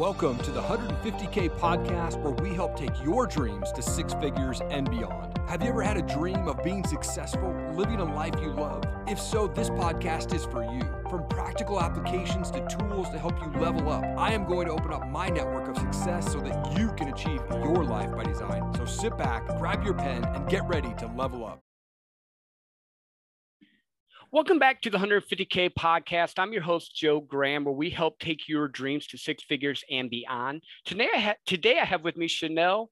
Welcome to the 150K podcast where we help take your dreams to six figures and beyond. Have you ever had a dream of being successful, living a life you love? If so, this podcast is for you. From practical applications to tools to help you level up, I am going to open up my network of success so that you can achieve your life by design. So sit back, grab your pen, and get ready to level up. Welcome back to the 150K podcast. I'm your host, Joe Graham, where we help take your dreams to six figures and beyond. Today I, ha- today I have with me Chanel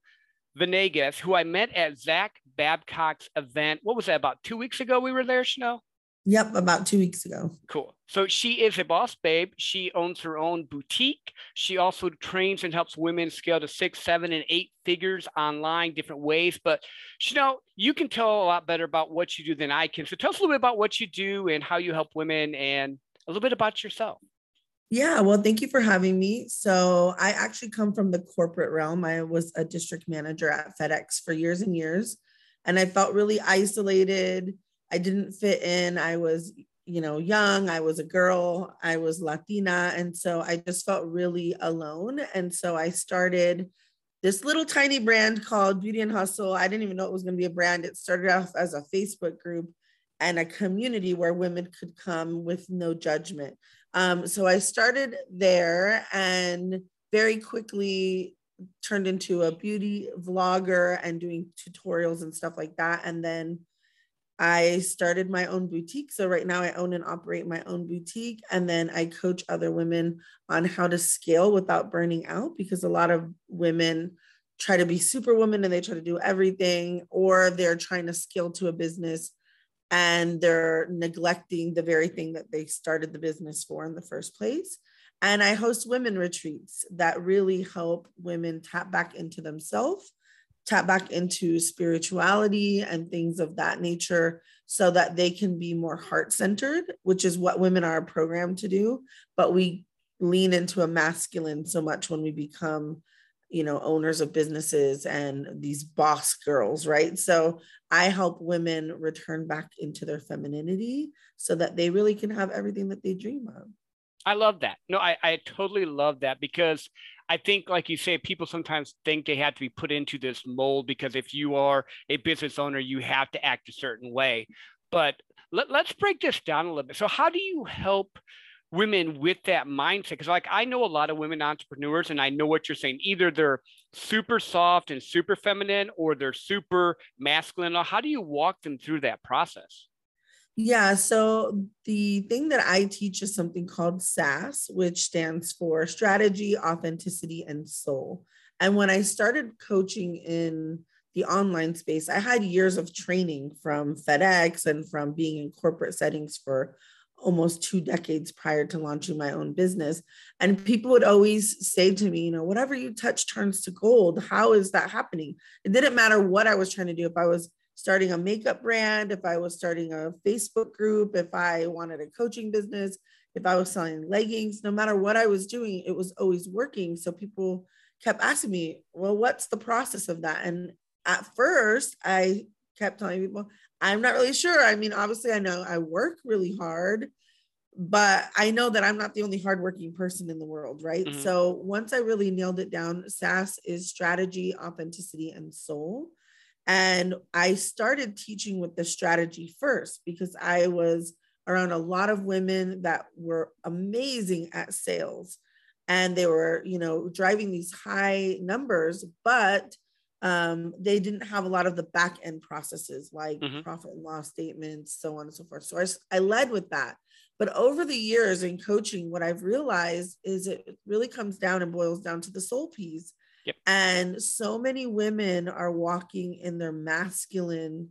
Venegas, who I met at Zach Babcock's event. What was that, about two weeks ago we were there, Chanel? Yep, about two weeks ago. Cool. So she is a boss babe. She owns her own boutique. She also trains and helps women scale to six, seven, and eight figures online, different ways. But you know, you can tell a lot better about what you do than I can. So tell us a little bit about what you do and how you help women and a little bit about yourself. Yeah, well, thank you for having me. So, I actually come from the corporate realm. I was a district manager at FedEx for years and years, and I felt really isolated I didn't fit in. I was, you know, young, I was a girl, I was Latina. And so I just felt really alone. And so I started this little tiny brand called Beauty and Hustle. I didn't even know it was going to be a brand. It started off as a Facebook group and a community where women could come with no judgment. Um, so I started there and very quickly turned into a beauty vlogger and doing tutorials and stuff like that. And then I started my own boutique. So right now I own and operate my own boutique. And then I coach other women on how to scale without burning out because a lot of women try to be superwoman and they try to do everything, or they're trying to scale to a business and they're neglecting the very thing that they started the business for in the first place. And I host women retreats that really help women tap back into themselves tap back into spirituality and things of that nature so that they can be more heart centered, which is what women are programmed to do. But we lean into a masculine so much when we become you know owners of businesses and these boss girls right? So i help women return back into their femininity so that they really can have everything that they dream of. I love that. No i, I totally love that because I think, like you say, people sometimes think they have to be put into this mold because if you are a business owner, you have to act a certain way. But let, let's break this down a little bit. So, how do you help women with that mindset? Because, like, I know a lot of women entrepreneurs, and I know what you're saying. Either they're super soft and super feminine, or they're super masculine. How do you walk them through that process? Yeah, so the thing that I teach is something called SAS, which stands for strategy, authenticity, and soul. And when I started coaching in the online space, I had years of training from FedEx and from being in corporate settings for almost two decades prior to launching my own business. And people would always say to me, you know, whatever you touch turns to gold. How is that happening? It didn't matter what I was trying to do. If I was starting a makeup brand, if I was starting a Facebook group, if I wanted a coaching business, if I was selling leggings, no matter what I was doing, it was always working. So people kept asking me, well, what's the process of that? And at first, I kept telling people, I'm not really sure. I mean, obviously, I know I work really hard, but I know that I'm not the only hardworking person in the world, right? Mm-hmm. So once I really nailed it down, SAS is strategy, authenticity, and soul. And I started teaching with the strategy first because I was around a lot of women that were amazing at sales and they were, you know, driving these high numbers, but um, they didn't have a lot of the back end processes like mm-hmm. profit and loss statements, so on and so forth. So I, I led with that. But over the years in coaching, what I've realized is it really comes down and boils down to the soul piece Yep. And so many women are walking in their masculine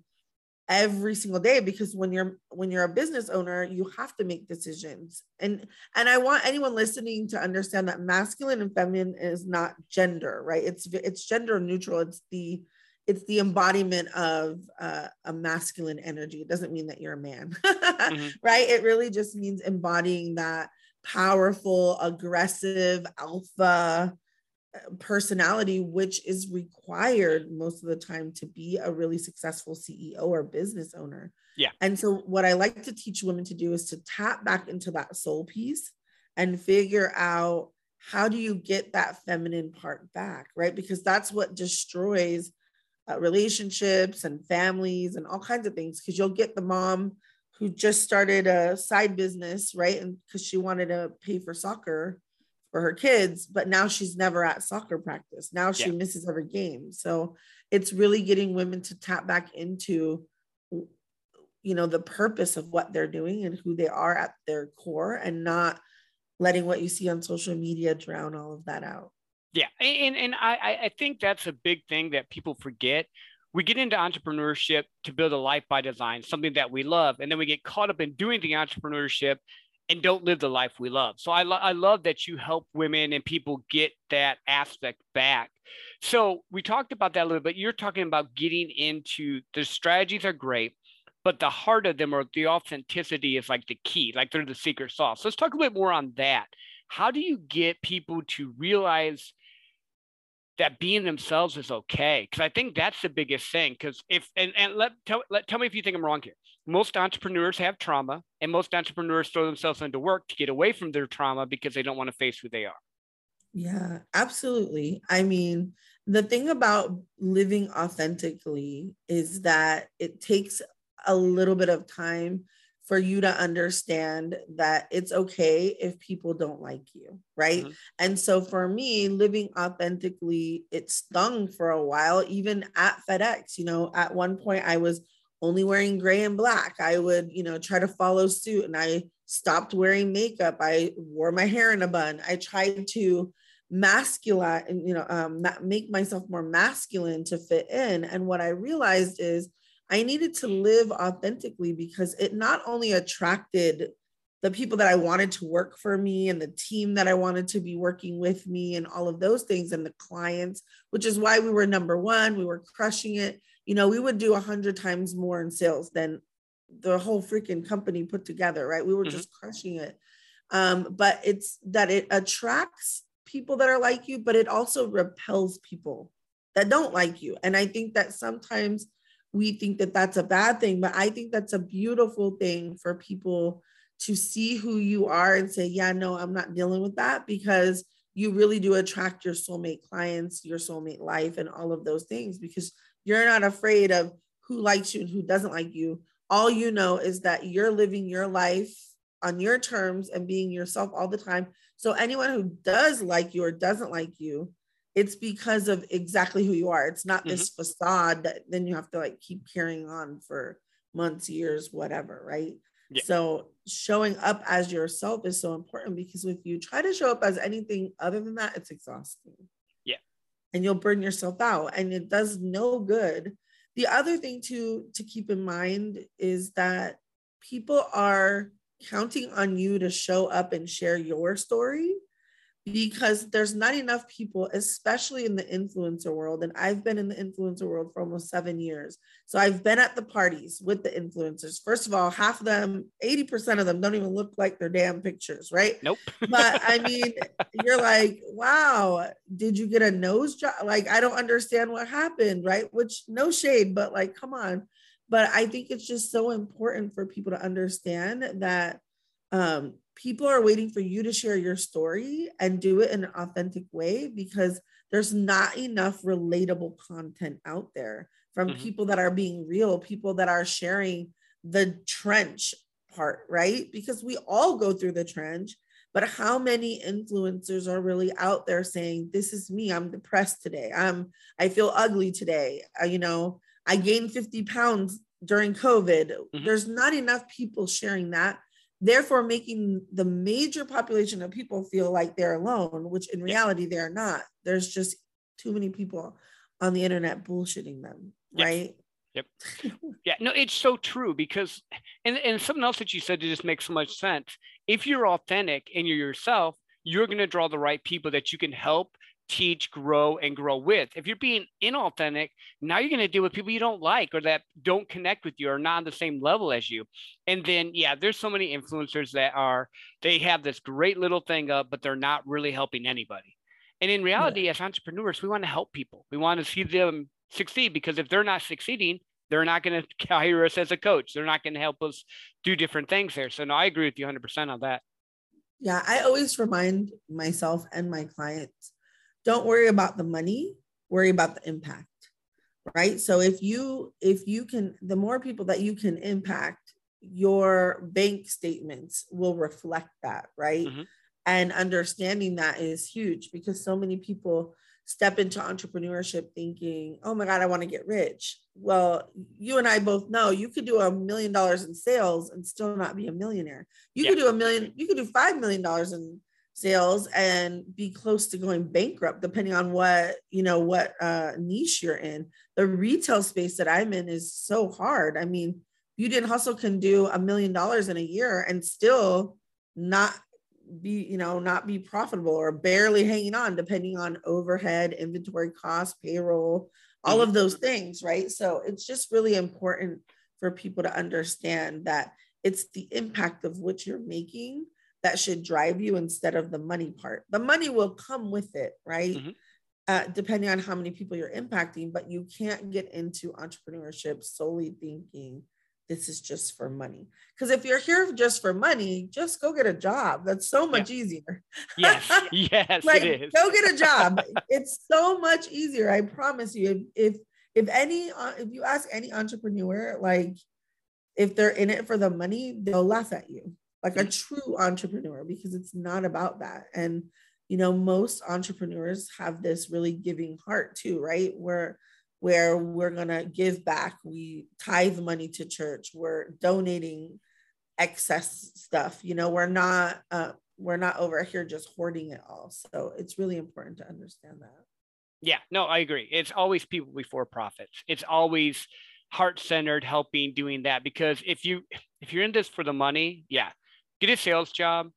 every single day because when you're when you're a business owner you have to make decisions. And and i want anyone listening to understand that masculine and feminine is not gender right? It's it's gender neutral. It's the it's the embodiment of uh, a masculine energy. It doesn't mean that you're a man mm-hmm. right? It really just means embodying that powerful aggressive alpha personality, which is required most of the time to be a really successful CEO or business owner. Yeah. And so, what I like to teach women to do is to tap back into that soul piece and figure out how do you get that feminine part back right because that's what destroys uh, relationships and families and all kinds of things because you'll get the mom who just started a side business right and because she wanted to pay for soccer for her kids but now she's never at soccer practice. Now she yeah. misses every game. So it's really getting women to tap back into you know the purpose of what they're doing and who they are at their core and not letting what you see on social media drown all of that out. Yeah and and i i think that's a big thing that people forget. We get into entrepreneurship to build a life by design something that we love and then we get caught up in doing the entrepreneurship and don't live the life we love so i, lo- I love that you help women and people get that aspect back so we talked about that a little bit you're talking about getting into the strategies are great but the heart of them or the authenticity is like the key, like they're the secret sauce. Let's talk a bit more on that. How do you get people to realize that being themselves is okay? Because I think that's the biggest thing. Because if and, and let tell let tell me if you think I'm wrong here. Most entrepreneurs have trauma, and most entrepreneurs throw themselves into work to get away from their trauma because they don't want to face who they are. Yeah, absolutely. I mean, the thing about living authentically is that it takes a little bit of time for you to understand that it's okay if people don't like you, right? Mm-hmm. And so for me, living authentically, it stung for a while, even at FedEx. You know, at one point I was only wearing gray and black. I would, you know, try to follow suit and I stopped wearing makeup. I wore my hair in a bun. I tried to masculine, you know, um, make myself more masculine to fit in. And what I realized is I needed to live authentically because it not only attracted the people that I wanted to work for me and the team that I wanted to be working with me and all of those things and the clients, which is why we were number one. We were crushing it. You know, we would do a hundred times more in sales than the whole freaking company put together, right? We were mm-hmm. just crushing it. Um, but it's that it attracts people that are like you, but it also repels people that don't like you. And I think that sometimes we think that that's a bad thing, but I think that's a beautiful thing for people to see who you are and say, yeah, no, I'm not dealing with that because you really do attract your soulmate clients, your soulmate life, and all of those things because you're not afraid of who likes you and who doesn't like you. All you know is that you're living your life on your terms and being yourself all the time. So anyone who does like you or doesn't like you, it's because of exactly who you are. It's not mm-hmm. this facade that then you have to like keep carrying on for months, years, whatever, right? Yeah. So showing up as yourself is so important because if you try to show up as anything other than that, it's exhausting. And you'll burn yourself out and it does no good. The other thing to to keep in mind is that people are counting on you to show up and share your story because there's not enough people, especially in the influencer world. And I've been in the influencer world for almost seven years. So I've been at the parties with the influencers. First of all, half of them, 80% of them don't even look like their damn pictures, right? Nope. but I mean, you're like, wow, did you get a nose job? Like, I don't understand what happened, right? Which no shade, but like, come on. But I think it's just so important for people to understand that um, people are waiting for you to share your story and do it in an authentic way because there's not enough relatable content out there from mm-hmm. people that are being real, people that are sharing the trench part, right? Because we all go through the trench, but how many influencers are really out there saying, "This is me. I'm depressed today. I'm I feel ugly today. Uh, you know, I gained 50 pounds during COVID." Mm-hmm. There's not enough people sharing that therefore making the major population of people feel like they're alone, which in reality they're not. There's just too many people on the internet bullshitting them, yep. right? Yep. yeah, no, it's so true because, and, and something else that you said that just makes so much sense. If you're authentic and you're yourself, you're going to draw the right people that you can help teach, grow, and grow with. If you're being inauthentic, now you're going to deal with people you don't like or that don't connect with you or not on the same level as you. And then, yeah, there's so many influencers that are, they have this great little thing up, but they're not really helping anybody. And in reality, yeah. as entrepreneurs, we want to help people. We want to see them succeed because if they're not succeeding, they're not going to hire us as a coach. They're not going to help us do different things there. So, no, I agree with you 100% on that. Yeah, I always remind myself and my clients don't worry about the money, worry about the impact. Right? So if you if you can the more people that you can impact, your bank statements will reflect that, right? Mm-hmm. And understanding that is huge because so many people step into entrepreneurship thinking, oh my God, I want to get rich. Well, you and I both know you could do a million dollars in sales and still not be a millionaire. You yeah. could do a million, you could do $5 million in sales and be close to going bankrupt, depending on what, you know, what uh, niche you're in. The retail space that I'm in is so hard. I mean, Beauty and Hustle can do a million dollars in a year and still not be you know not be profitable or barely hanging on depending on overhead inventory cost payroll all of those things right so it's just really important for people to understand that it's the impact of what you're making that should drive you instead of the money part the money will come with it right mm-hmm. uh, depending on how many people you're impacting but you can't get into entrepreneurship solely thinking this is just for money. Because if you're here just for money, just go get a job. That's so much yeah. easier. Yes, yes, like, it is. Go get a job. it's so much easier. I promise you. If if if any uh, if you ask any entrepreneur, like if they're in it for the money, they'll laugh at you. Like a mm-hmm. true entrepreneur, because it's not about that. And you know, most entrepreneurs have this really giving heart too, right? Where where we're going to give back. We tithe money to church. We're donating excess stuff. You know, we're not uh, we're not over here just hoarding it all. So it's really important to understand that. Yeah, no, I agree. It's always people before profits. It's always heart-centered helping doing that because if you if you're in this for the money, yeah, get a sales job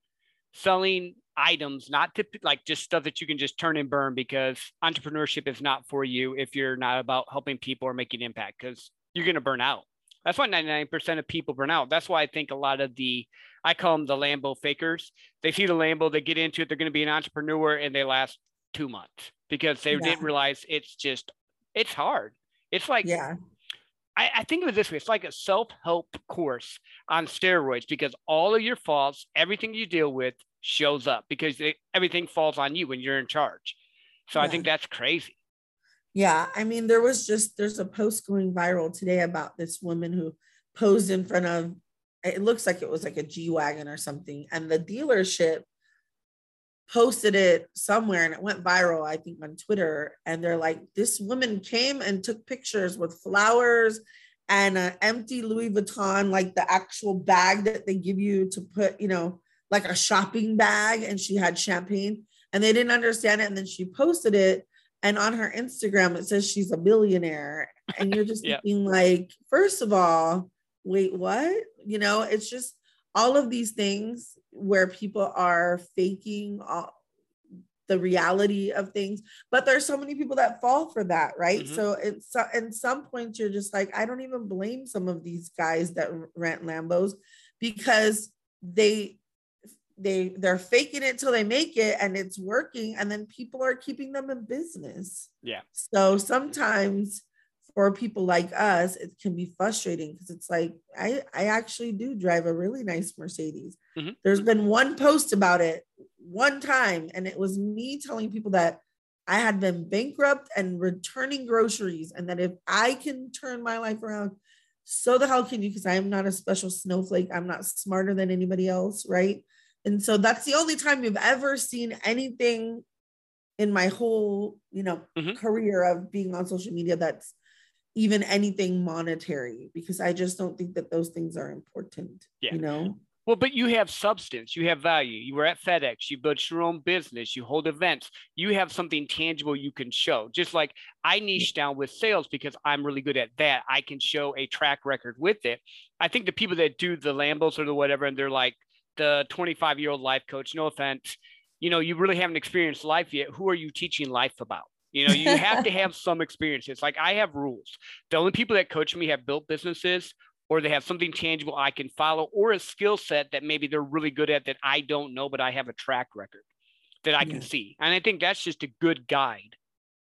selling items, not to like just stuff that you can just turn and burn because entrepreneurship is not for you if you're not about helping people or making impact because you're going to burn out. That's why 99% of people burn out. That's why I think a lot of the, I call them the Lambo fakers. They see the Lambo, they get into it, they're going to be an entrepreneur and they last two months because they yeah. didn't realize it's just, it's hard. It's like, yeah. I, I think of it this way it's like a self help course on steroids because all of your faults, everything you deal with, shows up because everything falls on you when you're in charge. So yeah. I think that's crazy. Yeah, I mean, there was just there's a post going viral today about this woman who posed in front of it looks like it was like a G wagon or something, and the dealership posted it somewhere and it went viral, I think on Twitter. And they're like, this woman came and took pictures with flowers and an empty Louis Vuitton, like the actual bag that they give you to put, you know, like a shopping bag and she had champagne and they didn't understand it. And then she posted it. And on her Instagram, it says she's a billionaire. And you're just yeah. thinking, like, first of all, wait, what? You know, it's just all of these things where people are faking all, the reality of things but there's so many people that fall for that right? Mm-hmm. so it's at some point you're just like i don't even blame some of these guys that rent lambos because they they they're faking it till they make it and it's working and then people are keeping them in business. Yeah. So sometimes for people like us it can be frustrating because it's like i i actually do drive a really nice mercedes mm-hmm. there's been one post about it one time and it was me telling people that i had been bankrupt and returning groceries and that if i can turn my life around so the hell can you because i am not a special snowflake i'm not smarter than anybody else right and so that's the only time you've ever seen anything in my whole, you know, mm-hmm. career of being on social media that's even anything monetary because I just don't think that those things are important, yeah. you know. Well, but you have substance, you have value. You were at FedEx, you built your own business, you hold events, you have something tangible you can show. Just like I niche down with sales because I'm really good at that. I can show a track record with it. I think the people that do the Lambos or the whatever, and they're like, the 25 year old life coach, no offense, you know, you really haven't experienced life yet. Who are you teaching life about? You know, you have to have some experiences. Like I have rules. The only people that coach me have built businesses or they have something tangible I can follow or a skill set that maybe they're really good at that I don't know, but I have a track record that I can yeah. see. And I think that's just a good guide.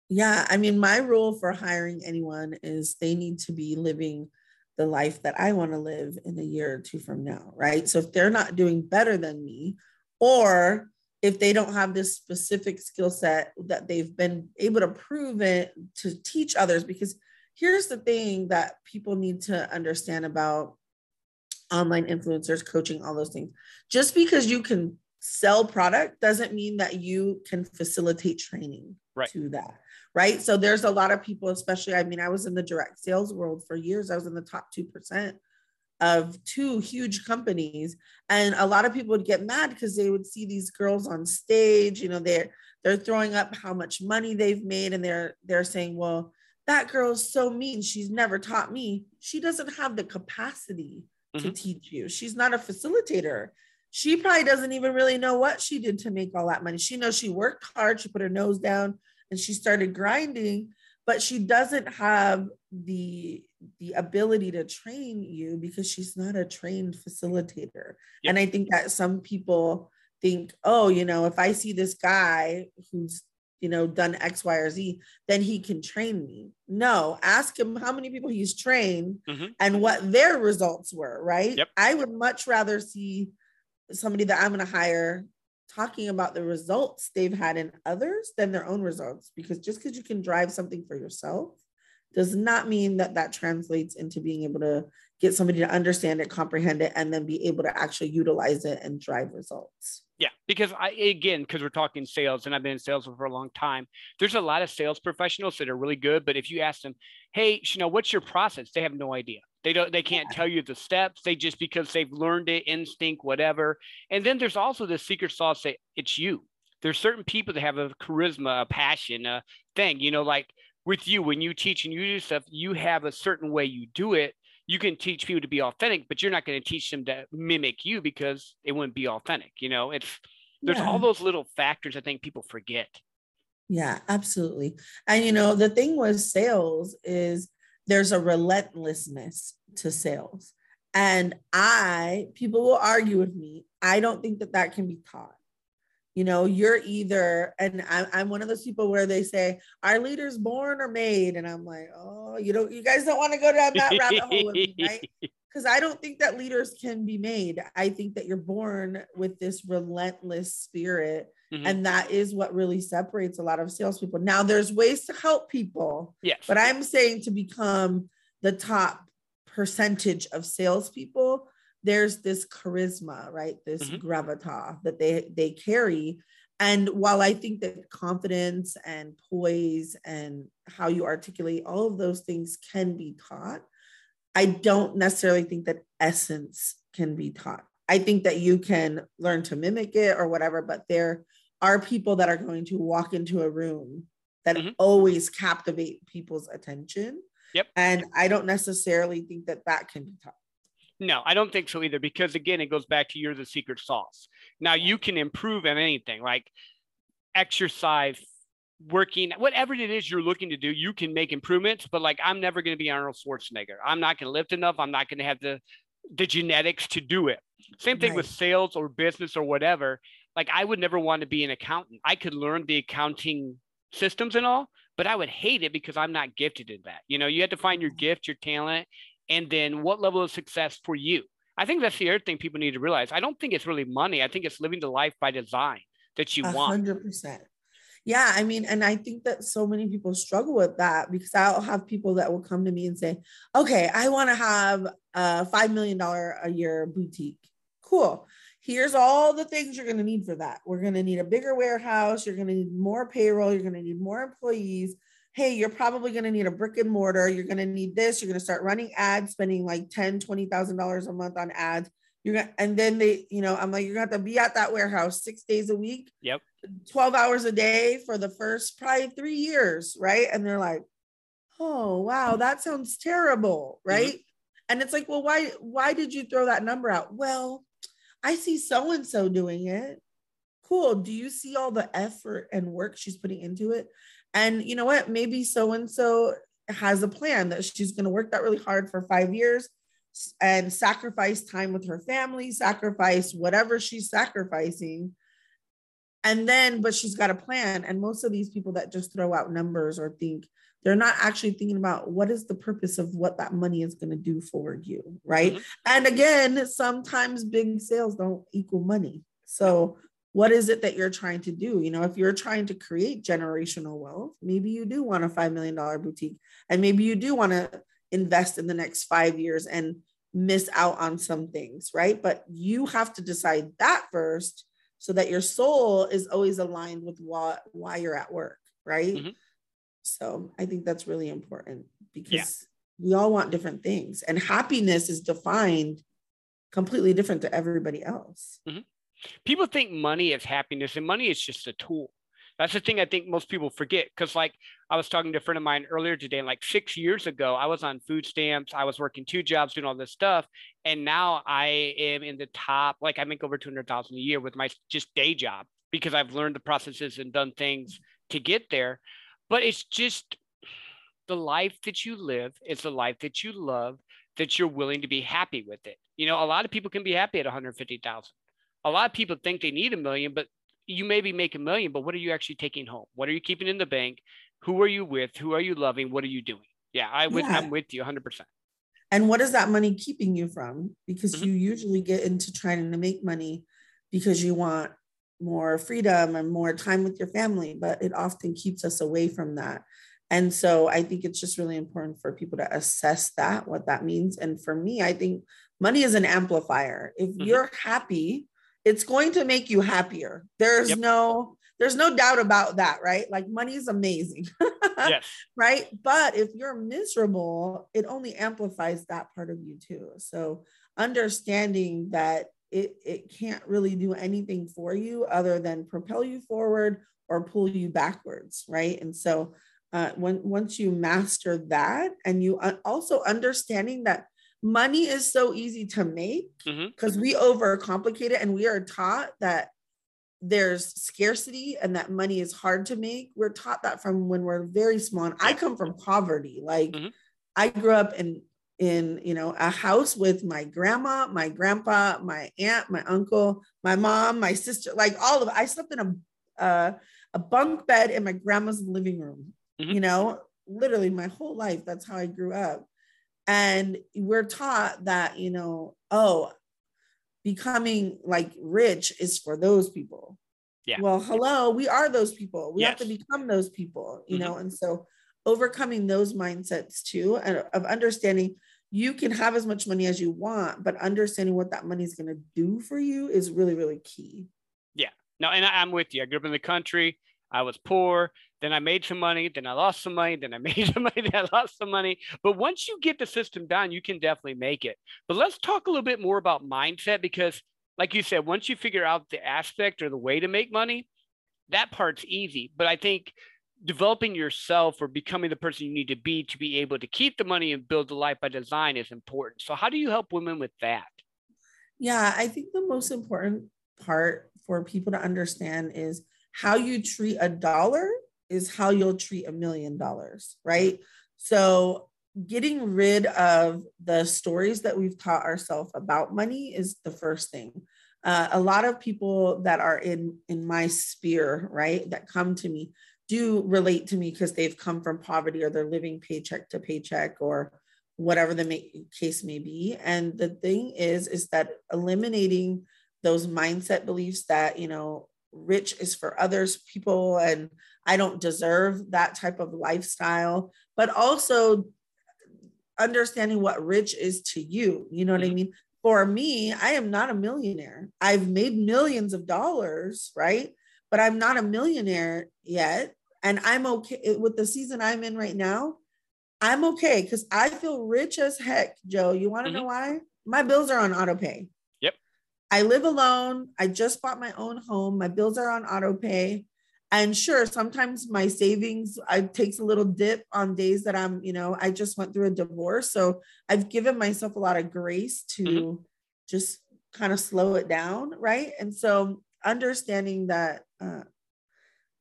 Yeah. I mean, my rule for hiring anyone is they need to be living the life that I want to live in a year or two from now, right? So if they're not doing better than me, or if they don't have this specific skill set that they've been able to prove it to teach others because here's the thing that people need to understand about online influencers coaching all those things. Just because you can sell product doesn't mean that you can facilitate training right. to that right? So there's a lot of people especially i mean i was in the direct sales world for years. I was in the top 2% of two huge companies and a lot of people would get mad because they would see these girls on stage you know they're they're throwing up how much money they've made and they're they're saying well that girl's so mean she's never taught me. She doesn't have the capacity mm-hmm. to teach you. She's not a facilitator. She probably doesn't even really know what she did to make all that money. She knows she worked hard she put her nose down and she started grinding but she doesn't have the the ability to train you because she's not a trained facilitator yep. and i think that some people think oh you know if i see this guy who's you know done x y or z then he can train me no ask him how many people he's trained mm-hmm. and what their results were right yep. i would much rather see somebody that i'm going to hire talking about the results they've had in others than their own results because just because you can drive something for yourself does not mean that that translates into being able to get somebody to understand it, comprehend it, and then be able to actually utilize it and drive results. Yeah, because I again, because we're talking sales, and I've been in sales for a long time. There's a lot of sales professionals that are really good, but if you ask them, "Hey, you know, what's your process?" They have no idea. They don't. They can't yeah. tell you the steps. They just because they've learned it, instinct, whatever. And then there's also the secret sauce that it's you. There's certain people that have a charisma, a passion, a thing. You know, like with you. When you teach and you do stuff you have a certain way you do it. You can teach people to be authentic but you're not going to teach them to mimic you because it wouldn't be authentic you know? It's there's yeah. all those little factors i think people forget. Yeah absolutely. And you know the thing with sales is there's a relentlessness to sales. And i people will argue with me i don't think that that can be taught you know you're either and I'm, I'm one of those people where they say are leaders born or made? And i'm like oh you don't you guys don't want to go down that rabbit hole with me right? Because i don't think that leaders can be made. I think that you're born with this relentless spirit mm-hmm. and that is what really separates a lot of salespeople. Now there's ways to help people yes. but i'm saying to become the top percentage of salespeople there's this charisma, right? This mm-hmm. gravitas that they they carry. And while I think that confidence and poise and how you articulate all of those things can be taught, I don't necessarily think that essence can be taught. I think that you can learn to mimic it or whatever, but there are people that are going to walk into a room that mm-hmm. always captivate people's attention. Yep. And I don't necessarily think that that can be taught. No, I don't think so either. Because again, it goes back to you're the secret sauce. Now you can improve on anything like exercise, working, whatever it is you're looking to do, you can make improvements. But like, I'm never going to be Arnold Schwarzenegger. I'm not going to lift enough. I'm not going to have the the genetics to do it. Same thing right. with sales or business or whatever. Like, I would never want to be an accountant. I could learn the accounting systems and all, but I would hate it because I'm not gifted in that. You know, you have to find your gift, your talent, and then what level of success for you? I think that's the other thing people need to realize. I don't think it's really money. I think it's living the life by design that you 100%. want. 100% yeah i mean and i think that so many people struggle with that because i'll have people that will come to me and say okay i want to have a $5 million a year boutique. Cool. Here's all the things you're going to need for that. We're going to need a bigger warehouse. You're going to need more payroll. You're going to need more employees hey, you're probably going to need a brick and mortar. You're going to need this. You're going to start running ads, spending like ten, twenty thousand dollars a month on ads. You're gonna, and then they, you know, I'm like, you're gonna have to be at that warehouse six days a week. Yep. 12 hours a day for the first probably three years, right? And they're like, oh wow, that sounds terrible, mm-hmm. right? Mm-hmm. And it's like, well, why why did you throw that number out? Well, I see so and so doing it. Cool. Do you see all the effort and work she's putting into it? And you know what? Maybe so and so has a plan that she's going to work that really hard for five years and sacrifice time with her family, sacrifice whatever she's sacrificing. And then, but she's got a plan. And most of these people that just throw out numbers or think they're not actually thinking about what is the purpose of what that money is going to do for you. Right. Mm-hmm. And again, sometimes big sales don't equal money. So what is it that you're trying to do? You know, if you're trying to create generational wealth, maybe you do want a $5 million boutique and maybe you do want to invest in the next five years and miss out on some things, right? But you have to decide that first so that your soul is always aligned with what why you're at work, right? Mm-hmm. So I think that's really important because yeah. we all want different things and happiness is defined completely different to everybody else. Mm-hmm. People think money is happiness and money is just a tool. That's the thing I think most people forget. Because, like, I was talking to a friend of mine earlier today, and like six years ago, I was on food stamps. I was working two jobs, doing all this stuff, and now I am in the top. Like, I make over two hundred thousand a year with my just day job because I've learned the processes and done things to get there. But it's just the life that you live. It's the life that you love. That you're willing to be happy with it. You know, a lot of people can be happy at one hundred fifty thousand. A lot of people think they need a million, but you maybe make a million, but what are you actually taking home? What are you keeping in the bank? Who are you with? Who are you loving? What are you doing? Yeah, I would, yeah. I'm with you 100%. And what is that money keeping you from? Because mm-hmm. you usually get into trying to make money because you want more freedom and more time with your family, but it often keeps us away from that. And so I think it's just really important for people to assess that, what that means. And for me, I think money is an amplifier. If mm-hmm. you're happy, it's going to make you happier. There's yep. no there's no doubt about that, right? Like money is amazing. yes. Right? But if you're miserable, it only amplifies that part of you too. So understanding that it it can't really do anything for you other than propel you forward or pull you backwards, right? And so uh, when once you master that and you uh, also understanding that money is so easy to make because mm-hmm. we overcomplicate it and we are taught that there's scarcity and that money is hard to make. We're taught that from when we're very small. And I come from poverty. Like mm-hmm. I grew up in in you know a house with my grandma, my grandpa, my aunt, my uncle, my mom, my sister, like all of. I slept in a uh, a bunk bed in my grandma's living room. Mm-hmm. You know, literally my whole life. That's how I grew up. And we're taught that, you know, oh, becoming like rich is for those people. Yeah. Well, hello, we are those people. We yes. have to become those people, you mm-hmm. know, and so overcoming those mindsets too, and of understanding you can have as much money as you want, but understanding what that money is going to do for you is really, really key. Yeah. No, and I, I'm with you. I grew up in the country. I was poor. Then I made some money. Then I lost some money. Then I made some money. Then I lost some money. But once you get the system down, you can definitely make it. But let's talk a little bit more about mindset because, like you said, once you figure out the aspect or the way to make money, that part's easy. But I think developing yourself or becoming the person you need to be to be able to keep the money and build the life by design is important. So, how do you help women with that? Yeah, I think the most important part for people to understand is how you treat a dollar is how you'll treat a million dollars, right? So, getting rid of the stories that we've taught ourselves about money is the first thing. Uh, a lot of people that are in in my sphere, right, that come to me do relate to me because they've come from poverty or they're living paycheck to paycheck or whatever the may, case may be. And the thing is, is that eliminating those mindset beliefs that you know rich is for others people and i don't deserve that type of lifestyle but also understanding what rich is to you you know what i mm-hmm. mean? For me i am not a millionaire. I've made millions of dollars right? But i'm not a millionaire yet and i'm okay with the season i'm in right now i'm okay because i feel rich as heck joe. You want to mm-hmm. know why? My bills are on auto pay I live alone. I just bought my own home. My bills are on auto pay. And sure, sometimes my savings I takes a little dip on days that I'm, you know, I just went through a divorce. So I've given myself a lot of grace to mm-hmm. just kind of slow it down. Right. And so understanding that uh,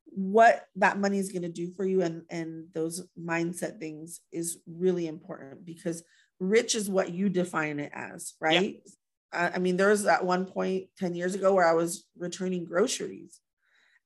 what that money is going to do for you and and those mindset things is really important because rich is what you define it as right I mean, there was at one point 10 years ago where I was returning groceries.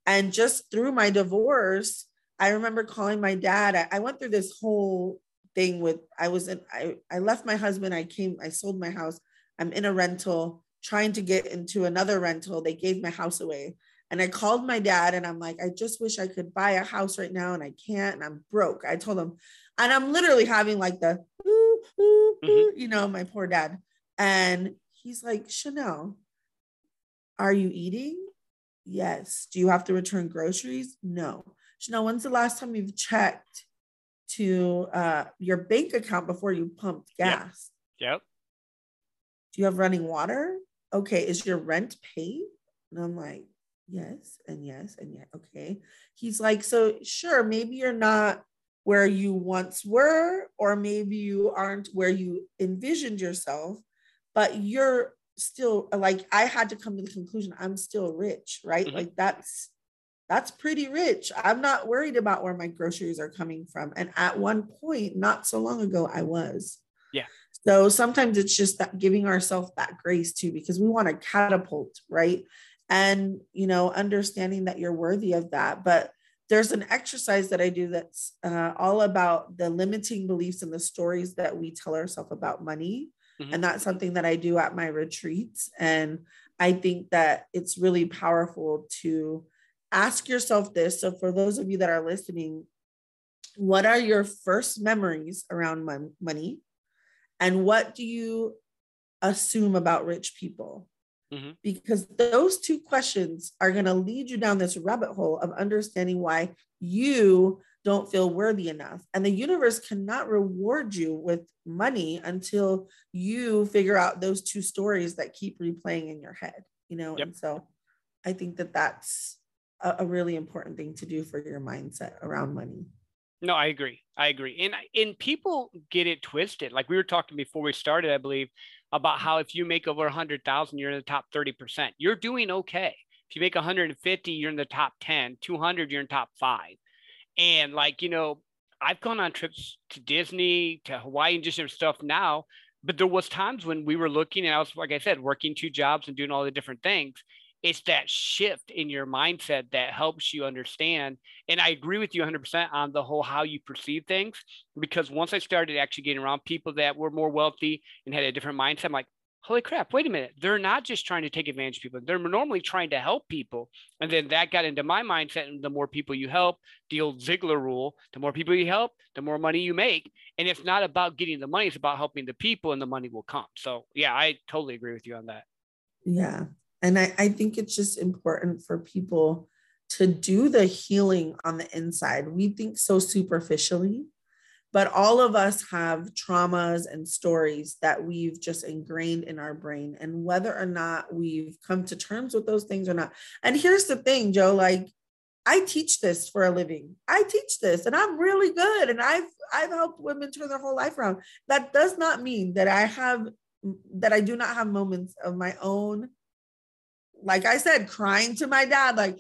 And just through my divorce, I remember calling my dad. I, I went through this whole thing with I was in I, I left my husband, I came, I sold my house. I'm in a rental, trying to get into another rental. They gave my house away. And I called my dad and I'm like, I just wish I could buy a house right now and I can't and I'm broke. I told him, and I'm literally having like the, ooh, ooh, mm-hmm. you know, my poor dad. And he's like, Chanel, are you eating? Yes. Do you have to return groceries? No. Chanel, when's the last time you've checked to uh, your bank account before you pumped gas? Yep. yep. Do you have running water? Okay. Is your rent paid? And I'm like, yes, and yes, and yeah. Okay. He's like, so sure, maybe you're not where you once were, or maybe you aren't where you envisioned yourself, but you're still like I had to come to the conclusion I'm still rich, right? Mm-hmm. Like that's that's pretty rich. I'm not worried about where my groceries are coming from. And at one point, not so long ago, I was. Yeah. So sometimes it's just that giving ourselves that grace too, because we want to catapult, right? And you know, understanding that you're worthy of that. But there's an exercise that I do that's uh, all about the limiting beliefs and the stories that we tell ourselves about money. Mm-hmm. And that's something that I do at my retreats. And I think that it's really powerful to ask yourself this. So, for those of you that are listening, what are your first memories around mon- money? And what do you assume about rich people? Mm-hmm. Because those two questions are going to lead you down this rabbit hole of understanding why you don't feel worthy enough. And the universe cannot reward you with money until you figure out those two stories that keep replaying in your head, you know? Yep. And so I think that that's a, a, really important thing to do for your mindset around money. No, I agree. I agree. And and people get it twisted. Like we were talking before we started, I believe, about how if you make over a hundred thousand, you're in the top 30%. You're doing okay. If you make 150, you're in the top 10, 200, you're in top five. And like, you know, I've gone on trips to Disney, to Hawaii, and just different stuff now. But there was times when we were looking, and I was, like I said, working two jobs and doing all the different things. It's that shift in your mindset that helps you understand. And I agree with you 100% on the whole how you perceive things. Because once I started actually getting around people that were more wealthy and had a different mindset, I'm like, holy crap, wait a minute. They're not just trying to take advantage of people. They're normally trying to help people. And then that got into my mindset. And the more people you help, the old Ziglar rule, the more people you help, the more money you make. And it's not about getting the money, it's about helping the people and the money will come. So yeah, I totally agree with you on that. Yeah. And I, I think it's just important for people to do the healing on the inside. We think so superficially but all of us have traumas and stories that we've just ingrained in our brain and whether or not we've come to terms with those things or not and here's the thing joe like i teach this for a living i teach this and i'm really good and i've i've helped women turn their whole life around that does not mean that i have that i do not have moments of my own like I said, crying to my dad, like,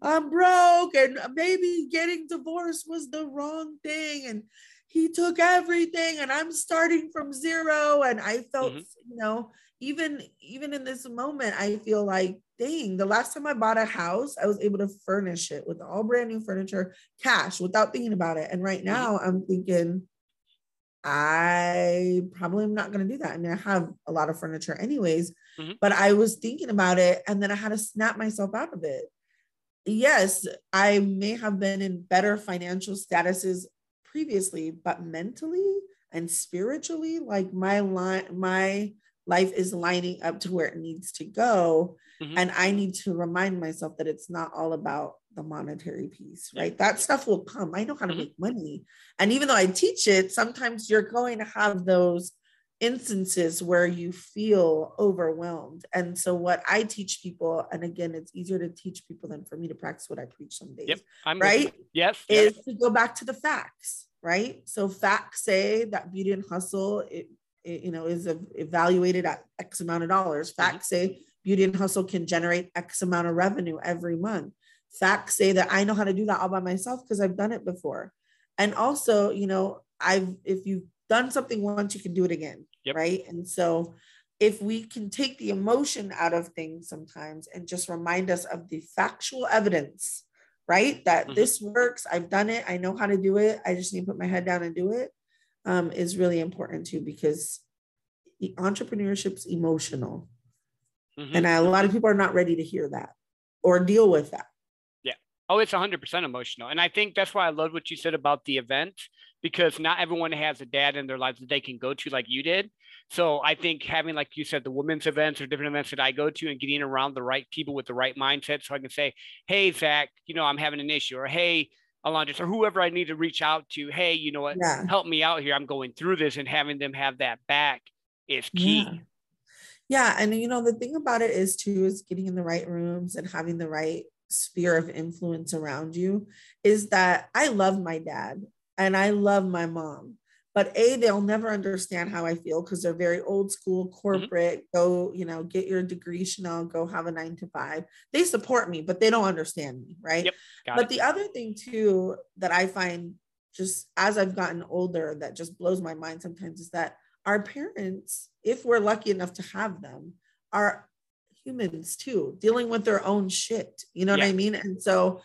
I'm broke, and maybe getting divorced was the wrong thing. And he took everything and i'm starting from zero and i felt mm-hmm. you know even even in this moment i feel like dang the last time i bought a house i was able to furnish it with all brand new furniture cash without thinking about it and right mm-hmm. now i'm thinking i probably am not going to do that i mean i have a lot of furniture anyways mm-hmm. but i was thinking about it and then i had to snap myself out of it yes i may have been in better financial statuses previously, but mentally and spiritually, like my line, my life is lining up to where it needs to go. Mm-hmm. And I need to remind myself that it's not all about the monetary piece, right? That stuff will come. I know how to mm-hmm. make money. And even though I teach it, sometimes you're going to have those instances where you feel overwhelmed. And so, what I teach people, and again, it's easier to teach people than for me to practice what I preach some days, yep, I'm right? Yes, is to go back to the facts, right? So, facts say that beauty and hustle, it, it you know, is evaluated at X amount of dollars. Mm-hmm. Facts mm-hmm. say beauty and hustle can generate X amount of revenue every month. Facts say that I know how to do that all by myself because I've done it before. And also, you know, I've if you've done something once, you can do it again yep. right? And so if we can take the emotion out of things sometimes and just remind us of the factual evidence, right? That mm-hmm. this works, I've done it, I know how to do it, I just need to put my head down and do it, um, is really important too because entrepreneurship's emotional. Mm-hmm. And a lot of people are not ready to hear that. or deal with that. Oh, it's 100% emotional. And I think that's why I love what you said about the event because not everyone has a dad in their lives that they can go to like you did. So I think having, like you said, the women's events or different events that I go to and getting around the right people with the right mindset. So I can say, hey, Zach, you know, I'm having an issue or hey, Alondra, or whoever I need to reach out to, hey, you know what, yeah. help me out here. I'm going through this and having them have that back is key. Yeah. yeah. And you know, the thing about it is too, is getting in the right rooms and having the right sphere of influence around you is that I love my dad and I love my mom. But A, they'll never understand how I feel because they're very old school, mm-hmm. corporate. Mm-hmm. Go, you know, get your degree, Chanel, go have a nine to five. They support me, but they don't understand me. Right. Yep. But it. the other thing, too, that I find just as I've gotten older that just blows my mind sometimes is that our parents, if we're lucky enough to have them, are humans too, dealing with their own shit. You know yeah. what I mean? And so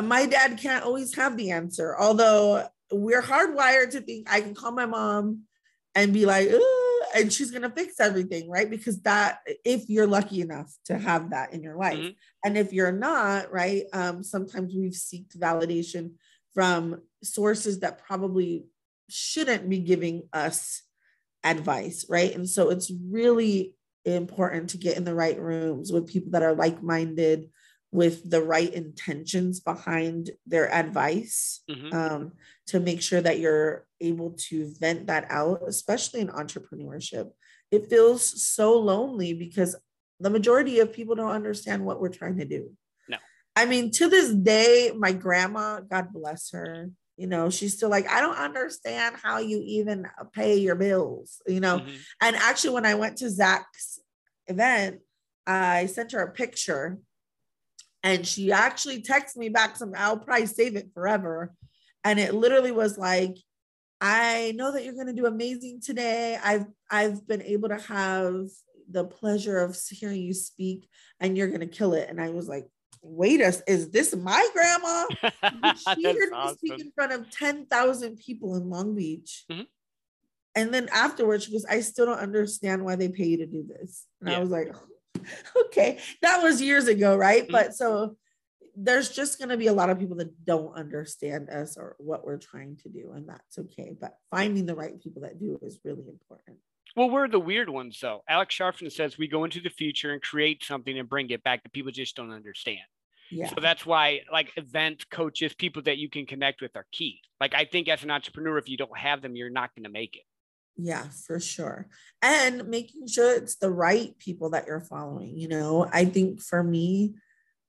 my dad can't always have the answer, although we're hardwired to think I can call my mom and be like, and she's gonna fix everything, right? Because that, if you're lucky enough to have that in your life, mm-hmm. and if you're not, right, um, sometimes we've seeked validation from sources that probably shouldn't be giving us advice, right? And so it's really important to get in the right rooms with people that are like-minded with the right intentions behind their advice mm-hmm. um, to make sure that you're able to vent that out, especially in entrepreneurship. It feels so lonely because the majority of people don't understand what we're trying to do. No. I mean, to this day, my grandma, God bless her, you know, she's still like, I don't understand how you even pay your bills, you know. Mm-hmm. And actually, when I went to Zach's event, I sent her a picture and she actually texted me back some, I'll probably save it forever. And it literally was like, I know that you're going to do amazing today. I've I've been able to have the pleasure of hearing you speak and you're going to kill it. And I was like, wait a, is this my grandma? she heard awesome. me speak in front of 10,000 people in Long Beach. Mm-hmm. And then afterwards, she goes, I still don't understand why they pay you to do this. And yeah. I was like, okay, that was years ago, right? Mm-hmm. But so there's just going to be a lot of people that don't understand us or what we're trying to do, and that's okay. But finding the right people that do is really important. Well, we're the weird ones, though. Alex Charfen says we go into the future and create something and bring it back that people just don't understand. Yeah. So that's why, like, event coaches, people that you can connect with are key. Like, I think as an entrepreneur, if you don't have them, you're not going to make it. Yeah, for sure. And making sure it's the right people that you're following. You know, I think for me,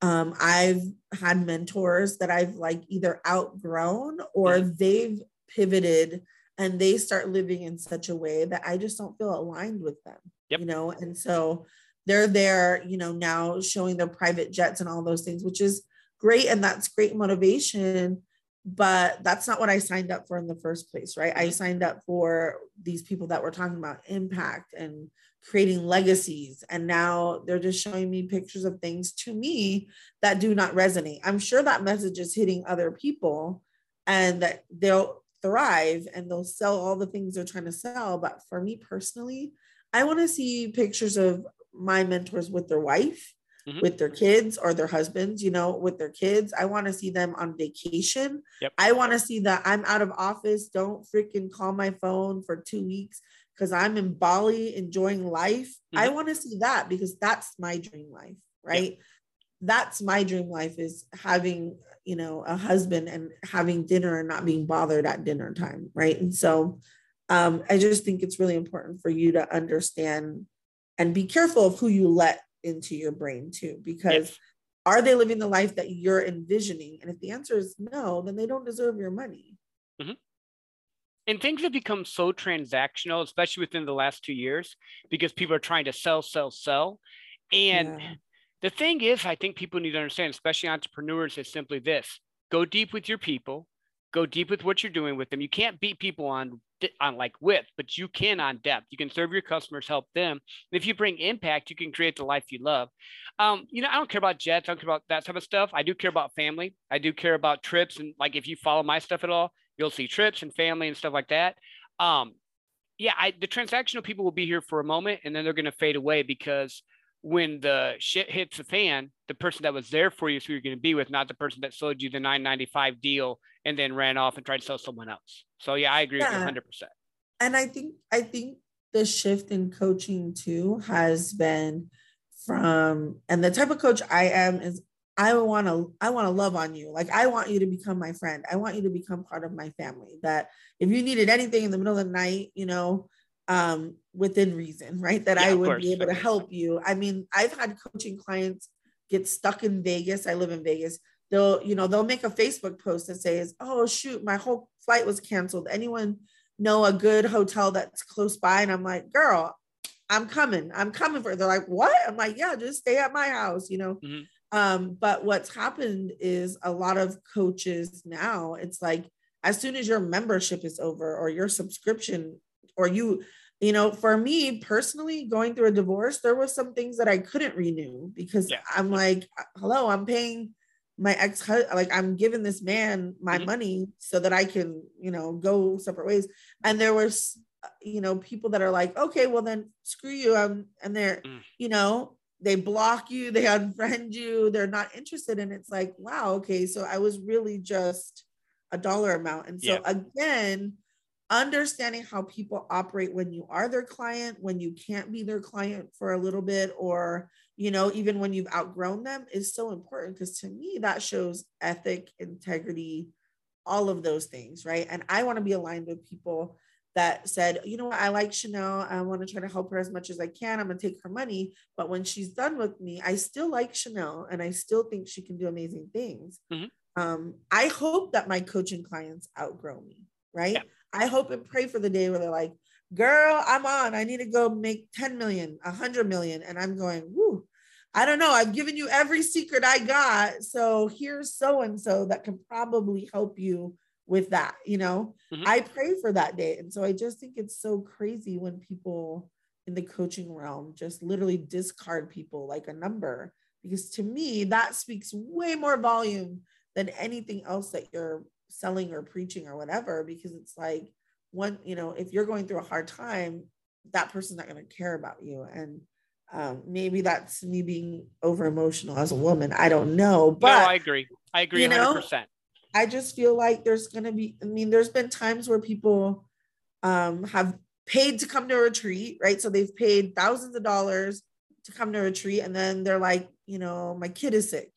um, I've had mentors that I've like either outgrown or they've pivoted and they start living in such a way that I just don't feel aligned with them. Yep. You know, and so they're there, you know, now showing their private jets and all those things, which is great. And that's great motivation but that's not what I signed up for in the first place, right? I mm-hmm. signed up for these people that were talking about impact and creating legacies. And now they're just showing me pictures of things to me that do not resonate. I'm sure that message is hitting other people and that they'll thrive and they'll sell all the things they're trying to sell. But for me personally, I want to see pictures of my mentors with their wife mm-hmm. with their kids or their husbands, you know, with their kids. I want to see them on vacation. Yep. I want to see that I'm out of office. Don't freaking call my phone for two weeks because I'm in Bali enjoying life. Mm-hmm. I want to see that because that's my dream life, right? Yep. That's my dream life is having, you know, a husband and having dinner and not being bothered at dinner time, right? And so um, I just think it's really important for you to understand and be careful of who you let into your brain too because yes. are they living the life that you're envisioning and if the answer is no then they don't deserve your money mm-hmm. and things have become so transactional especially within the last two years because people are trying to sell sell sell and yeah. The thing is i think people need to understand especially entrepreneurs is simply this go deep with your people go deep with what you're doing with them you can't beat people on on like width, but you can on depth. You can serve your customers, help them. And if you bring impact, you can create the life you love. Um, you know, I don't care about jets. I don't care about that type of stuff. I do care about family. I do care about trips. And like, if you follow my stuff at all, you'll see trips and family and stuff like that. Um, yeah, I, the transactional people will be here for a moment and then they're going to fade away because when the shit hits the fan, the person that was there for you is who you're going to be with, not the person that sold you the 995 deal and then ran off and tried to sell someone else. So yeah, I agree yeah. with you 100%. And I think I think the shift in coaching too has been from and the type of coach I am is I want to I want to love on you. Like I want you to become my friend. I want you to become part of my family. That if you needed anything in the middle of the night, you know, um, within reason, right? That yeah, I would course, be able to help you. I mean, I've had coaching clients get stuck in Vegas. I live in Vegas. They'll, you know, they'll make a Facebook post that says, "Oh shoot, my whole flight was canceled. Anyone know a good hotel that's close by?" And I'm like, "Girl, I'm coming. I'm coming for." It. They're like, "What?" I'm like, "Yeah, just stay at my house," you know. Mm-hmm. Um, but what's happened is a lot of coaches now, it's like as soon as your membership is over or your subscription or you you know for me personally going through a divorce there was some things that i couldn't renew because yeah. i'm like hello i'm paying my ex like i'm giving this man my mm-hmm. money so that i can you know go separate ways and there was you know people that are like okay well then screw you um, and they're mm. you know they block you, they unfriend you, they're not interested. And it's like, wow, okay, so I was really just a dollar amount. And so yeah. again, understanding how people operate when you are their client, when you can't be their client for a little bit, or you know, even when you've outgrown them is so important because to me that shows ethic, integrity, all of those things, right? And I want to be aligned with people that said, you know what, I like Chanel. I want to try to help her as much as I can. I'm going to take her money. But when she's done with me, I still like Chanel and I still think she can do amazing things. Mm-hmm. Um, I hope that my coaching clients outgrow me, right? Yeah. I hope and pray for the day where they're like, girl, I'm on. I need to go make 10 million, 100 million. And I'm going, whoo, I don't know. I've given you every secret I got. So here's so and so that can probably help you with that you know mm-hmm. i pray for that day and so i just think it's so crazy when people in the coaching realm just literally discard people like a number because to me that speaks way more volume than anything else that you're selling or preaching or whatever because it's like one you know if you're going through a hard time that person's not going to care about you and um, maybe that's me being over emotional as a woman i don't know but no, i agree i agree you 100% know, I just feel like there's going to be, I mean, there's been times where people um, have paid to come to a retreat, right? So they've paid thousands of dollars to come to a retreat. And then they're like, you know, my kid is sick.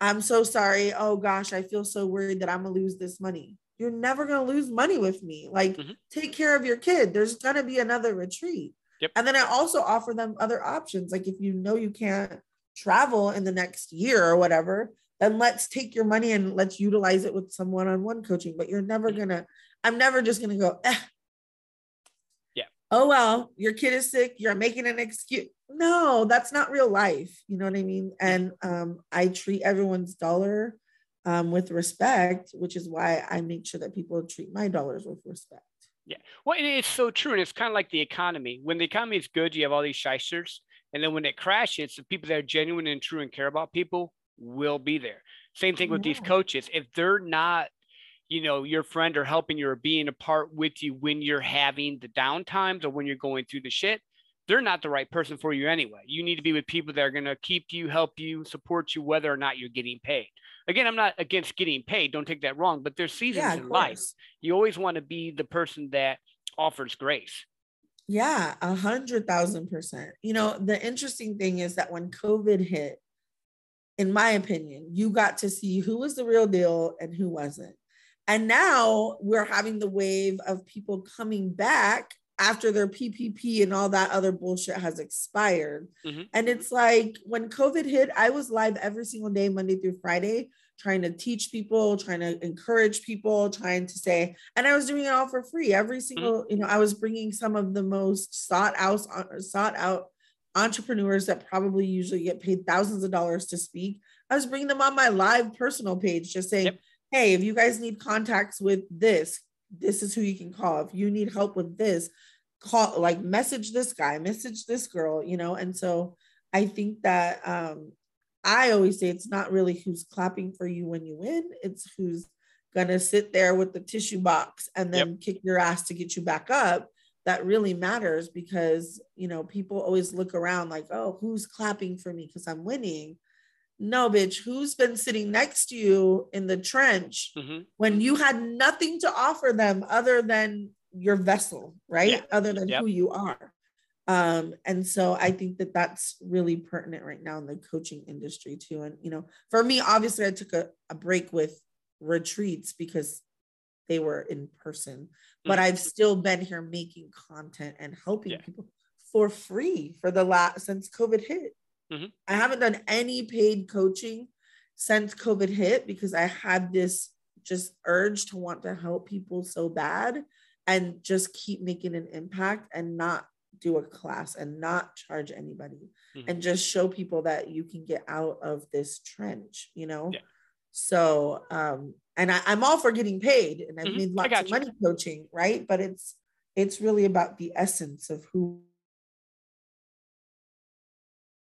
I'm so sorry. Oh gosh, I feel so worried that I'm going to lose this money. You're never going to lose money with me. Like, mm-hmm. take care of your kid. There's going to be another retreat. Yep. And then I also offer them other options. Like, if you know you can't travel in the next year or whatever, then let's take your money and let's utilize it with some one-on-one coaching but you're never gonna i'm never just gonna go eh. yeah oh well your kid is sick you're making an excuse no that's not real life you know what i mean and um, i treat everyone's dollar um, with respect which is why i make sure that people treat my dollars with respect yeah well and it's so true and it's kind of like the economy when the economy is good you have all these shysters and then when it crashes the people that are genuine and true and care about people will be there. Same thing with yeah. these coaches. If they're not, you know, your friend or helping you or being a part with you when you're having the downtimes or when you're going through the shit, they're not the right person for you anyway. You need to be with people that are going to keep you, help you, support you, whether or not you're getting paid. Again, I'm not against getting paid. Don't take that wrong, but there's seasons yeah, in life. You always want to be the person that offers grace. Yeah, a hundred thousand percent. You know, the interesting thing is that when COVID hit, in my opinion, you got to see who was the real deal and who wasn't. And now we're having the wave of people coming back after their PPP and all that other bullshit has expired. Mm-hmm. And it's like when COVID hit, I was live every single day, Monday through Friday, trying to teach people, trying to encourage people, trying to say, and I was doing it all for free. Every mm-hmm. single, mm-hmm. you know, I was bringing some of the most sought out, sought out entrepreneurs that probably usually get paid thousands of dollars to speak. I was bringing them on my live personal page, just saying, yep. hey, if you guys need contacts with this, this is who you can call. If you need help with this, call, like message this guy, message this girl, you know? And so I think that um, I always say it's not really who's clapping for you when you win, it's who's gonna sit there with the tissue box and then yep. kick your ass to get you back up that really matters because you know people always look around like oh who's clapping for me because i'm winning no bitch who's been sitting next to you in the trench mm-hmm. when you had nothing to offer them other than your vessel right yeah. other than yep. who you are um, and so i think that that's really pertinent right now in the coaching industry too and you know for me obviously i took a, a break with retreats because they were in person but mm-hmm. I've still been here making content and helping yeah. people for free for the last since COVID hit. Mm-hmm. I haven't done any paid coaching since COVID hit because I had this just urge to want to help people so bad and just keep making an impact and not do a class and not charge anybody mm-hmm. and just show people that you can get out of this trench, you know? Yeah. So um and I, am all for getting paid and I've mm-hmm. made lots of money coaching, right? But it's it's really about the essence of who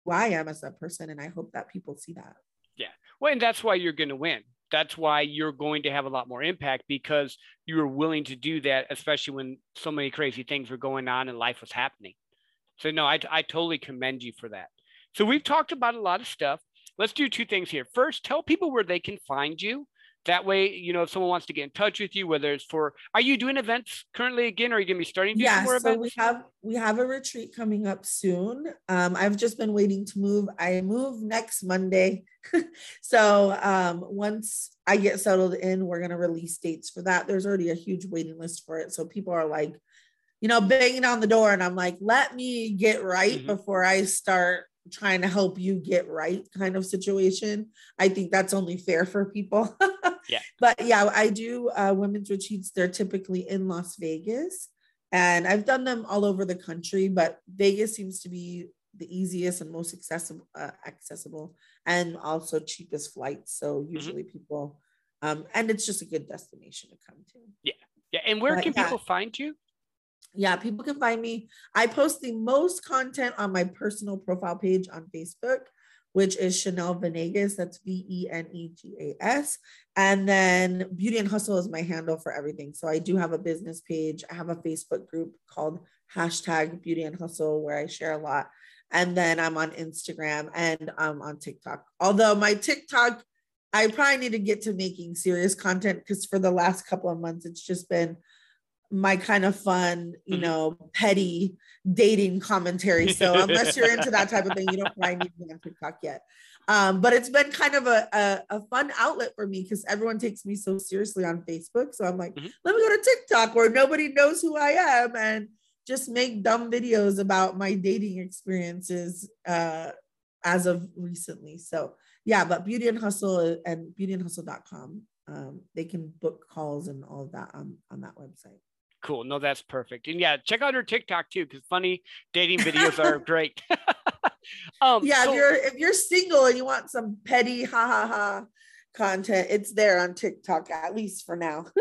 who I am as a person. And I hope that people see that. Yeah. Well, and that's why you're gonna win. That's why you're going to have a lot more impact because you were willing to do that, especially when so many crazy things were going on and life was happening. So no, I, I totally commend you for that. So we've talked about a lot of stuff. Let's do two things here. First, tell people where they can find you that way, you know, if someone wants to get in touch with you, whether it's for, are you doing events currently again? Or are you going to be starting to yeah, so events? we have we have a retreat coming up soon. Um, I've just been waiting to move. I move next Monday, so um, once I get settled in, we're going to release dates for that. There's already a huge waiting list for it, so people are like, you know, banging on the door, and I'm like, let me get right mm-hmm. before I start trying to help you get right kind of situation. I think that's only fair for people. yeah. But yeah, I do uh, women's retreats. They're typically in Las Vegas. And I've done them all over the country, but Vegas seems to be the easiest and most accessible, uh, accessible and also cheapest flights. So mm-hmm. usually mm-hmm. people, um, and it's just a good destination to come to. Yeah. Yeah. And where but, can people find you? yeah, people can find me. I post the most content on my personal profile page on Facebook, which is Chanel Venegas. That's V E N E G A S. And then Beauty and Hustle is my handle for everything. So I do have a business page. I have a Facebook group called hashtag Beauty and Hustle where I share a lot. And then I'm on Instagram and I'm on TikTok. Although my TikTok, I probably need to get to making serious content because for the last couple of months, it's just been my kind of fun, you mm-hmm. know, petty dating commentary. So unless you're into that type of thing, you don't find me on TikTok yet. Um, but it's been kind of a, a, a fun outlet for me because everyone takes me so seriously on Facebook. So I'm like, mm-hmm. let me go to TikTok where nobody knows who I am and just make dumb videos about my dating experiences uh, as of recently. So yeah, but Beauty and Hustle and beautyandhustle.com. Um, they can book calls and all of that on, on that website. Cool. No, that's perfect. And yeah, check out her TikTok too, because funny dating videos are great. um, yeah, so- if you're if you're single and you want some petty ha ha ha content, it's there on TikTok, at least for now.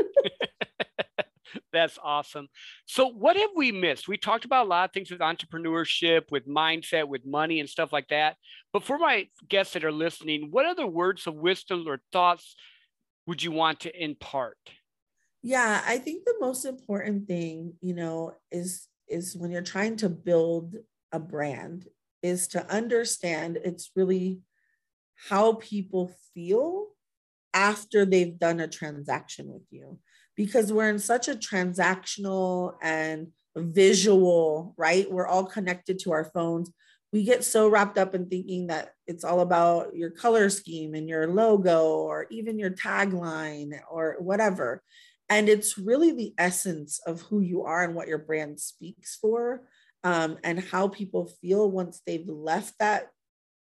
That's awesome. So, what have we missed? We talked about a lot of things with entrepreneurship, with mindset, with money, and stuff like that. But for my guests that are listening, what other words of wisdom or thoughts would you want to impart? Yeah i think the most important thing you know is is when you're trying to build a brand is to understand it's really how people feel after they've done a transaction with you. Because we're in such a transactional and visual right? We're all connected to our phones. We get so wrapped up in thinking that it's all about your color scheme and your logo or even your tagline or whatever and it's really the essence of who you are and what your brand speaks for um, and how people feel once they've left that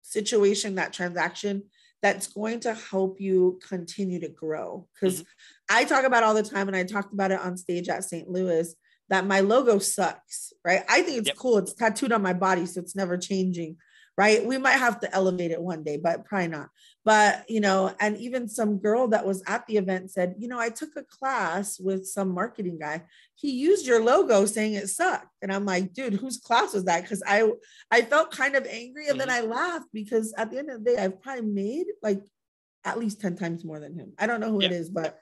situation that transaction that's going to help you continue to grow because mm-hmm. i talk about all the time and i talked about it on stage at st louis that my logo sucks right i think it's yep. cool it's tattooed on my body so it's never changing right? We might have to elevate it one day, but probably not. But, you know, and even some girl that was at the event said, you know, I took a class with some marketing guy. He used your logo saying it sucked. And I'm like, dude, whose class was that? Because I I felt kind of angry and then mm-hmm. I laughed because at the end of the day, I've probably made like at least 10 times more than him. I don't know who yeah. it is, but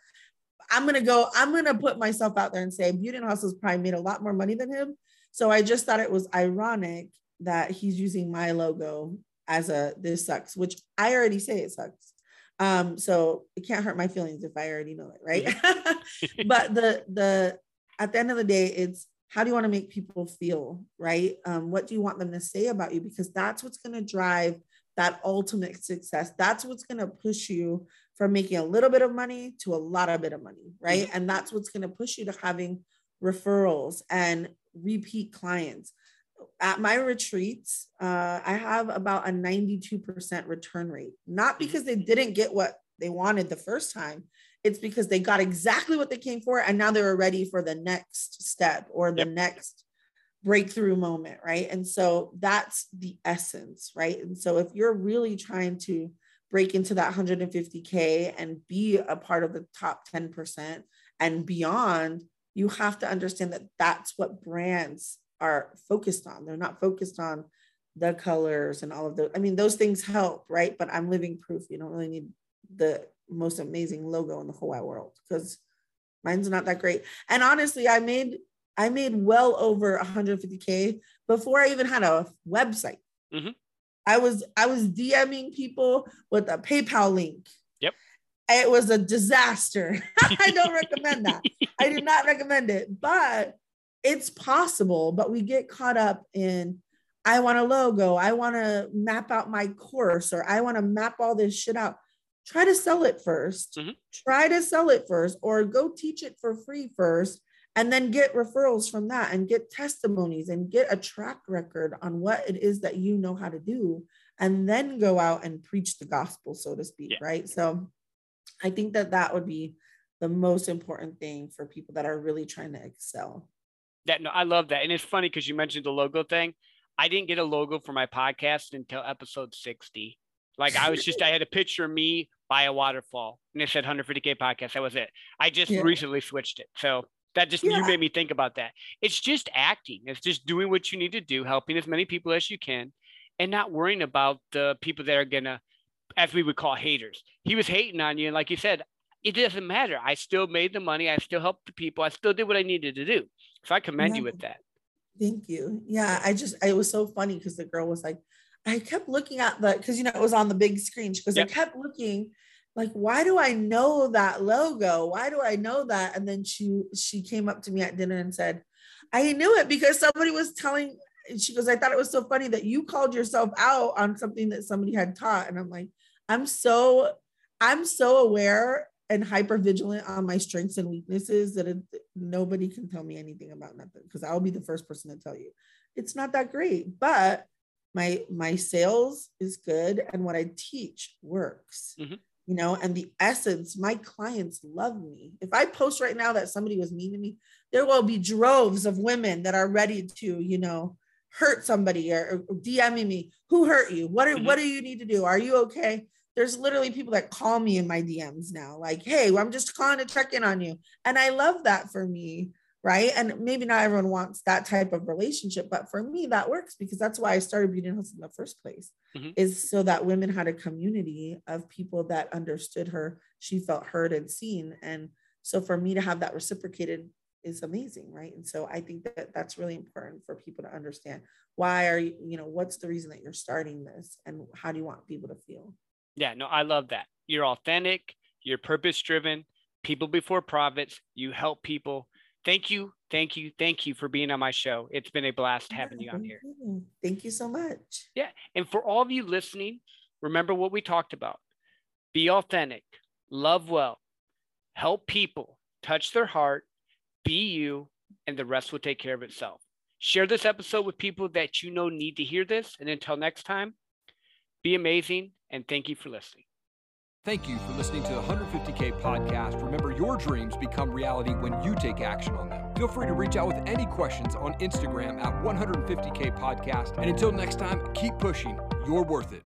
I'm gonna go, I'm gonna put myself out there and say Beauty and Hustle's probably made a lot more money than him. So I just thought it was ironic that he's using my logo as a this sucks, which I already say it sucks. Um, so it can't hurt my feelings if I already know it, right? but the the at the end of the day, it's how do you want to make people feel, right? Um, what do you want them to say about you? Because that's what's going to drive that ultimate success. That's what's going to push you from making a little bit of money to a lot of bit of money, right? Mm-hmm. And that's what's going to push you to having referrals and repeat clients. At my retreats, uh, I have about a 92% return rate, not mm-hmm. because they didn't get what they wanted the first time. It's because they got exactly what they came for and now they're ready for the next step or the yep. next breakthrough moment, right? And so that's the essence, right? And so if you're really trying to break into that 150K and be a part of the top 10% and beyond, you have to understand that that's what brands are focused on. They're not focused on the colors and all of those. I mean, those things help, right? But I'm living proof. You don't really need the most amazing logo in the whole wide world because mine's not that great. And honestly, I made I made well over 150k before I even had a website. Mm-hmm. I was I was DMing people with a PayPal link. Yep. It was a disaster. I don't recommend that. I do not recommend it, but it's possible. But we get caught up in I want a logo, I want to map out my course, or I want to map all this shit out. Try to sell it 1st mm-hmm. Try to sell it first, or go teach it for free first and then get referrals from that and get testimonies and get a track record on what it is that you know how to do and then go out and preach the gospel so to speak yeah. right so i think that that would be the most important thing for people that are really trying to excel yeah no i love that and it's funny because you mentioned the logo thing i didn't get a logo for my podcast until episode 60 like i was just i had a picture of me by a waterfall and it said 150k podcast that was it i just yeah. recently switched it so that just yeah. you made me think about that. It's just acting. It's just doing what you need to do, helping as many people as you can, and not worrying about the people that are gonna, as we would call haters. He was hating on you, and like you said, it doesn't matter. I still made the money. I still helped the people. I still did what I needed to do. So I commend yeah. you with that. Thank you. Yeah, I just it was so funny because the girl was like, I kept looking at the because you know it was on the big screen because yep. I kept looking like why do i know that logo why do i know that and then she she came up to me at dinner and said i knew it because somebody was telling she goes i thought it was so funny that you called yourself out on something that somebody had taught and i'm like i'm so i'm so aware and hyper vigilant on my strengths and weaknesses that it, nobody can tell me anything about nothing because i'll be the first person to tell you it's not that great but my my sales is good and what i teach works mm-hmm you know, and the essence, my clients love me. If I post right now that somebody was mean to me, there will be droves of women that are ready to, you know, hurt somebody or, or DMing me. Who hurt you? What are, mm-hmm. what do you need to do? Are you okay? There's literally people that call me in my DMs now, like, hey, I'm just calling to check in on you. And I love that for me right? And maybe not everyone wants that type of relationship, but for me, that works because that's why I started Beauty and Hustle in the first place, mm-hmm. is so that women had a community of people that understood her. She felt heard and seen. And so for me to have that reciprocated is amazing, right? And so I think that that's really important for people to understand. Why are you, you know, what's the reason that you're starting this and how do you want people to feel? Yeah, no, I love that. You're authentic, you're purpose driven, people before profits, you help people thank you, thank you, thank you for being on my show. It's been a blast having you on here. Thank you so much. Yeah. And for all of you listening, remember what we talked about be authentic, love well, help people, touch their heart, be you, and the rest will take care of itself. Share this episode with people that you know need to hear this. And until next time, be amazing and thank you for listening. Thank you for listening to the 150K podcast. Remember, your dreams become reality when you take action on them. Feel free to reach out with any questions on Instagram at 150K podcast. And until next time, keep pushing. You're worth it.